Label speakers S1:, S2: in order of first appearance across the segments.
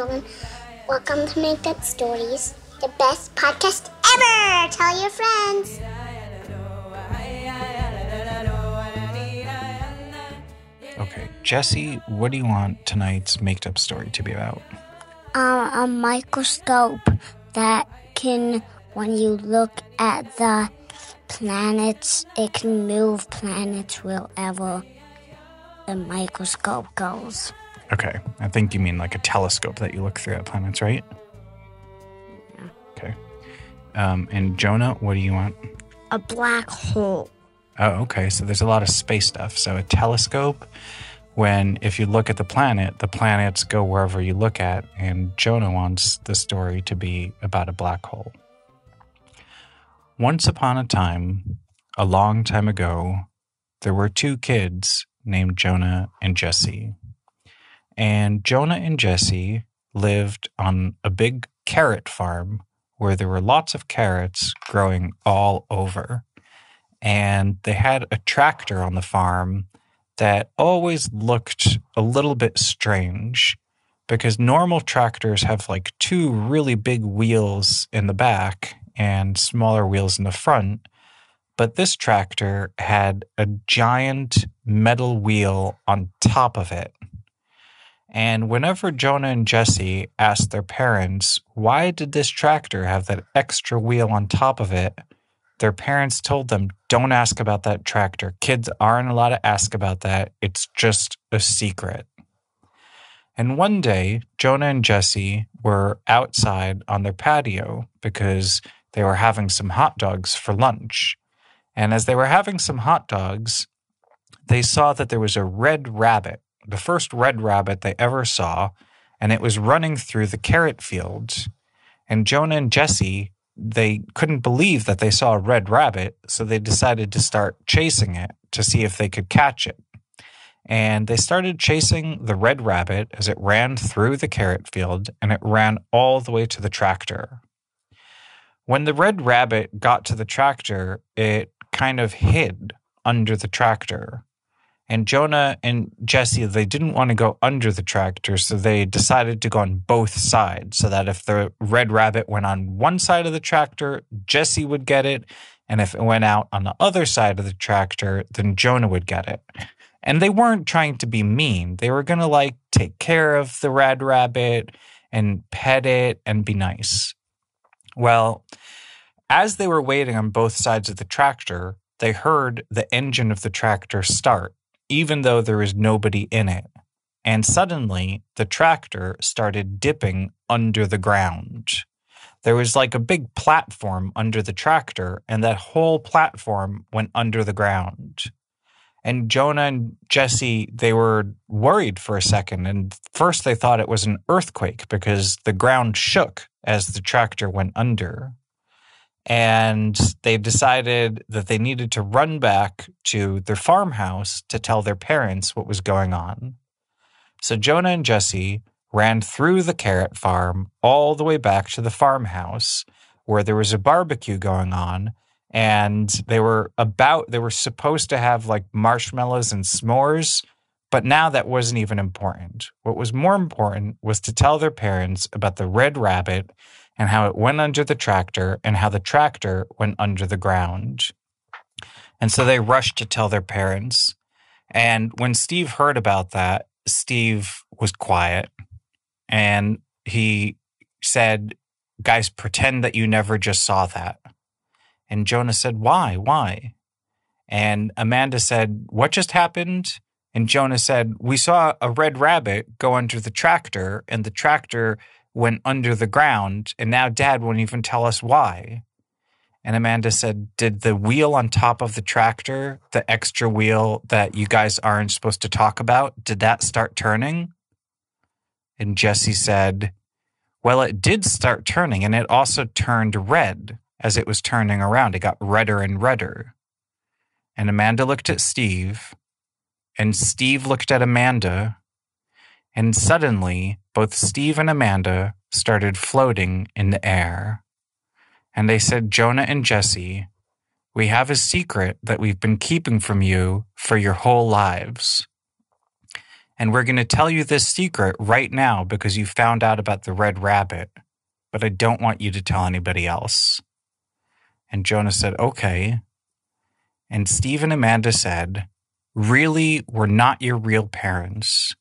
S1: gentlemen. Welcome to Make Up Stories, the best podcast ever. Tell your friends.
S2: Okay, Jesse, what do you want tonight's Make Up Story to be about?
S3: Um, a microscope that can, when you look at the planets, it can move planets wherever the microscope goes.
S2: Okay, I think you mean like a telescope that you look through at planets, right?
S3: Yeah.
S2: Okay. Um, and Jonah, what do you want?
S3: A black hole.
S2: Oh, okay. So there's a lot of space stuff. So a telescope, when if you look at the planet, the planets go wherever you look at, and Jonah wants the story to be about a black hole. Once upon a time, a long time ago, there were two kids named Jonah and Jesse. And Jonah and Jesse lived on a big carrot farm where there were lots of carrots growing all over. And they had a tractor on the farm that always looked a little bit strange because normal tractors have like two really big wheels in the back and smaller wheels in the front. But this tractor had a giant metal wheel on top of it. And whenever Jonah and Jesse asked their parents, why did this tractor have that extra wheel on top of it? Their parents told them, don't ask about that tractor. Kids aren't allowed to ask about that. It's just a secret. And one day, Jonah and Jesse were outside on their patio because they were having some hot dogs for lunch. And as they were having some hot dogs, they saw that there was a red rabbit, the first red rabbit they ever saw, and it was running through the carrot fields. And Jonah and Jesse, they couldn't believe that they saw a red rabbit, so they decided to start chasing it to see if they could catch it. And they started chasing the red rabbit as it ran through the carrot field and it ran all the way to the tractor. When the red rabbit got to the tractor, it kind of hid under the tractor. And Jonah and Jesse, they didn't want to go under the tractor, so they decided to go on both sides so that if the red rabbit went on one side of the tractor, Jesse would get it. And if it went out on the other side of the tractor, then Jonah would get it. And they weren't trying to be mean. They were going to like take care of the red rabbit and pet it and be nice. Well, as they were waiting on both sides of the tractor, they heard the engine of the tractor start, even though there was nobody in it. And suddenly, the tractor started dipping under the ground. There was like a big platform under the tractor, and that whole platform went under the ground. And Jonah and Jesse, they were worried for a second. And first, they thought it was an earthquake because the ground shook as the tractor went under and they decided that they needed to run back to their farmhouse to tell their parents what was going on. So Jonah and Jesse ran through the carrot farm all the way back to the farmhouse where there was a barbecue going on and they were about they were supposed to have like marshmallows and s'mores but now that wasn't even important what was more important was to tell their parents about the red rabbit and how it went under the tractor and how the tractor went under the ground. And so they rushed to tell their parents. And when Steve heard about that, Steve was quiet and he said, Guys, pretend that you never just saw that. And Jonah said, Why? Why? And Amanda said, What just happened? And Jonah said, We saw a red rabbit go under the tractor, and the tractor went under the ground, and now dad won't even tell us why. And Amanda said, Did the wheel on top of the tractor, the extra wheel that you guys aren't supposed to talk about, did that start turning? And Jesse said, Well, it did start turning, and it also turned red as it was turning around. It got redder and redder. And Amanda looked at Steve, and Steve looked at Amanda, and suddenly both Steve and Amanda started floating in the air. And they said, Jonah and Jesse, we have a secret that we've been keeping from you for your whole lives. And we're going to tell you this secret right now because you found out about the red rabbit, but I don't want you to tell anybody else. And Jonah said, Okay. And Steve and Amanda said, Really, we're not your real parents.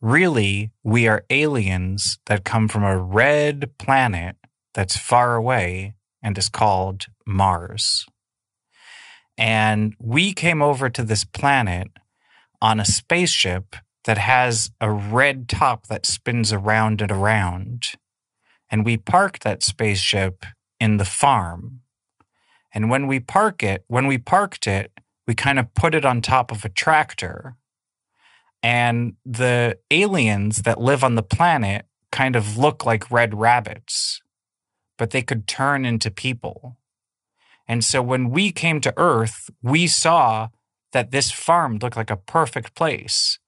S2: Really, we are aliens that come from a red planet that's far away and is called Mars. And we came over to this planet on a spaceship that has a red top that spins around and around. And we parked that spaceship in the farm. And when we park it, when we parked it, we kind of put it on top of a tractor. And the aliens that live on the planet kind of look like red rabbits, but they could turn into people. And so when we came to Earth, we saw that this farm looked like a perfect place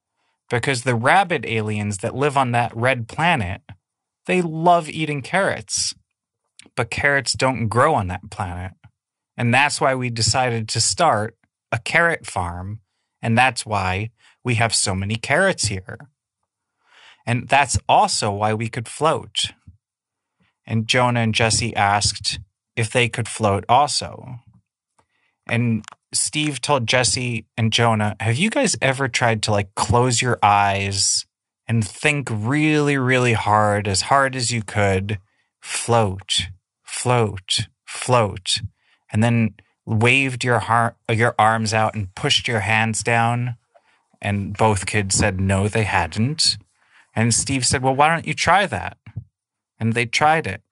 S2: because the rabbit aliens that live on that red planet, they love eating carrots, but carrots don't grow on that planet. And that's why we decided to start a carrot farm. And that's why we have so many carrots here. And that's also why we could float. And Jonah and Jesse asked if they could float also. And Steve told Jesse and Jonah, Have you guys ever tried to like close your eyes and think really, really hard, as hard as you could? Float, float, float. And then waved your heart, your arms out and pushed your hands down. And both kids said no, they hadn't. And Steve said, Well, why don't you try that? And they tried it.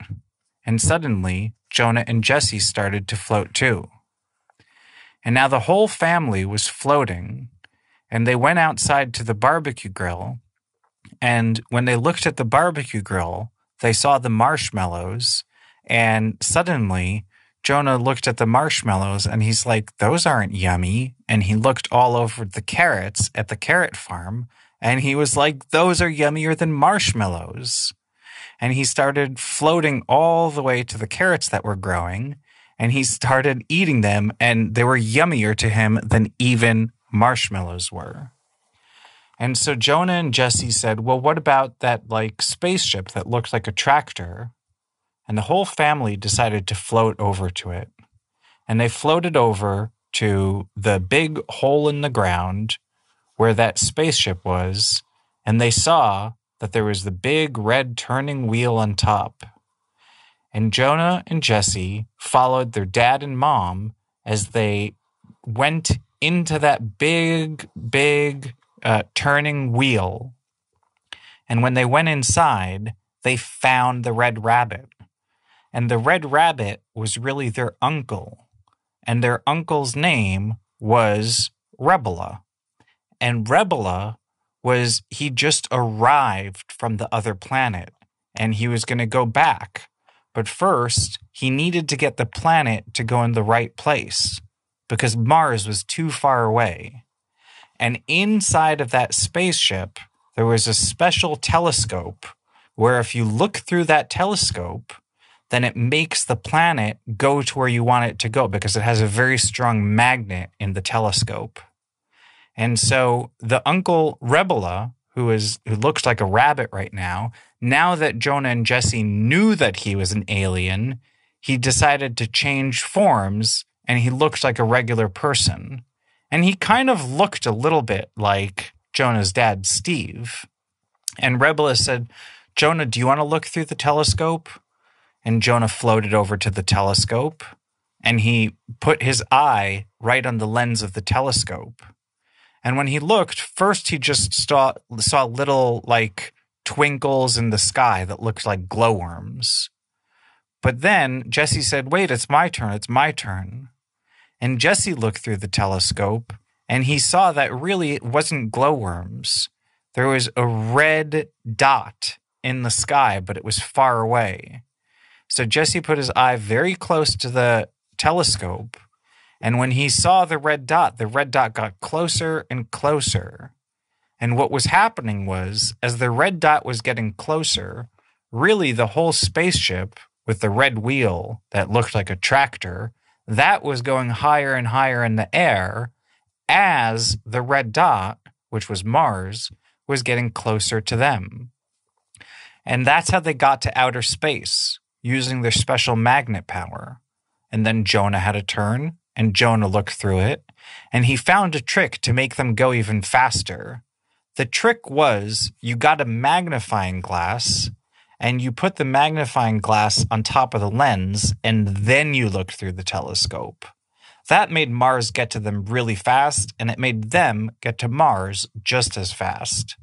S2: And suddenly, Jonah and Jesse started to float too. And now the whole family was floating, and they went outside to the barbecue grill. And when they looked at the barbecue grill, they saw the marshmallows. And suddenly, Jonah looked at the marshmallows and he's like, Those aren't yummy. And he looked all over the carrots at the carrot farm and he was like, Those are yummier than marshmallows. And he started floating all the way to the carrots that were growing and he started eating them, and they were yummier to him than even marshmallows were. And so Jonah and Jesse said, Well, what about that like spaceship that looked like a tractor? And the whole family decided to float over to it. And they floated over to the big hole in the ground where that spaceship was. And they saw that there was the big red turning wheel on top and Jonah and Jesse followed their dad and mom as they went into that big, big uh, turning wheel. And when they went inside, they found the red rabbit. And the red rabbit was really their uncle. And their uncle's name was Rebela. And Rebela was, he just arrived from the other planet and he was going to go back but first, he needed to get the planet to go in the right place because Mars was too far away. And inside of that spaceship, there was a special telescope where if you look through that telescope, then it makes the planet go to where you want it to go because it has a very strong magnet in the telescope. And so the uncle Rebela, who is who looks like a rabbit right now, now that Jonah and Jesse knew that he was an alien, he decided to change forms and he looked like a regular person. And he kind of looked a little bit like Jonah's dad, Steve. And Rebela said, Jonah, do you want to look through the telescope? And Jonah floated over to the telescope and he put his eye right on the lens of the telescope. And when he looked, first he just saw, saw little like twinkles in the sky that looked like glowworms. But then Jesse said, Wait, it's my turn, it's my turn. And Jesse looked through the telescope and he saw that really it wasn't glowworms. There was a red dot in the sky, but it was far away. So Jesse put his eye very close to the telescope. And when he saw the red dot, the red dot got closer and closer. And what was happening was, as the red dot was getting closer, really the whole spaceship with the red wheel that looked like a tractor, that was going higher and higher in the air as the red dot, which was Mars, was getting closer to them. And that's how they got to outer space using their special magnet power. And then Jonah had a turn, and Jonah looked through it, and he found a trick to make them go even faster. The trick was you got a magnifying glass and you put the magnifying glass on top of the lens and then you looked through the telescope. That made Mars get to them really fast and it made them get to Mars just as fast.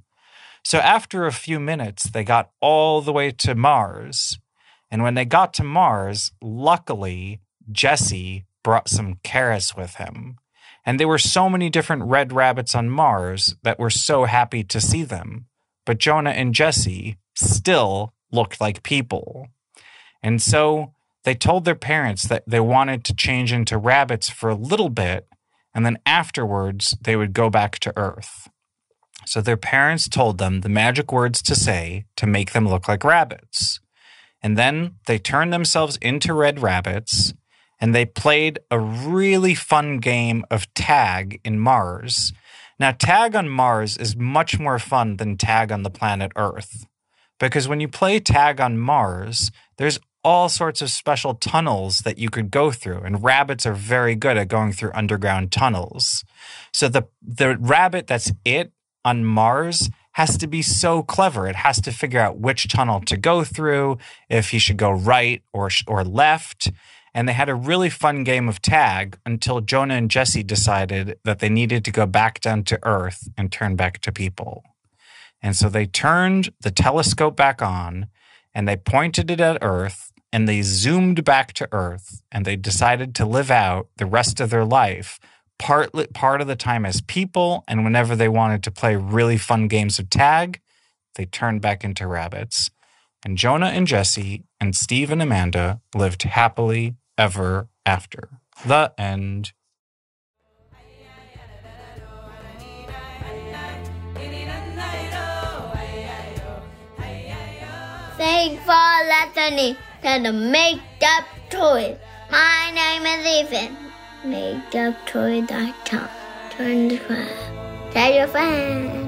S2: So after a few minutes, they got all the way to Mars. And when they got to Mars, luckily, Jesse brought some carrots with him. And there were so many different red rabbits on Mars that were so happy to see them. But Jonah and Jesse still looked like people. And so they told their parents that they wanted to change into rabbits for a little bit, and then afterwards they would go back to Earth. So their parents told them the magic words to say to make them look like rabbits. And then they turned themselves into red rabbits and they played a really fun game of tag in Mars. Now, tag on Mars is much more fun than tag on the planet Earth because when you play tag on Mars, there's all sorts of special tunnels that you could go through and rabbits are very good at going through underground tunnels. So the the rabbit that's it on Mars has to be so clever. It has to figure out which tunnel to go through, if he should go right or or left. And they had a really fun game of tag until Jonah and Jesse decided that they needed to go back down to Earth and turn back to people. And so they turned the telescope back on and they pointed it at Earth and they zoomed back to Earth and they decided to live out the rest of their life part part of the time as people and whenever they wanted to play really fun games of tag they turned back into rabbits and Jonah and Jesse and Steve and Amanda lived happily ever after the end
S3: Thanks for listening to the Make Up Stories. My name is Ethan. MakeUpStories.com. Turn the crowd. Tell your friends.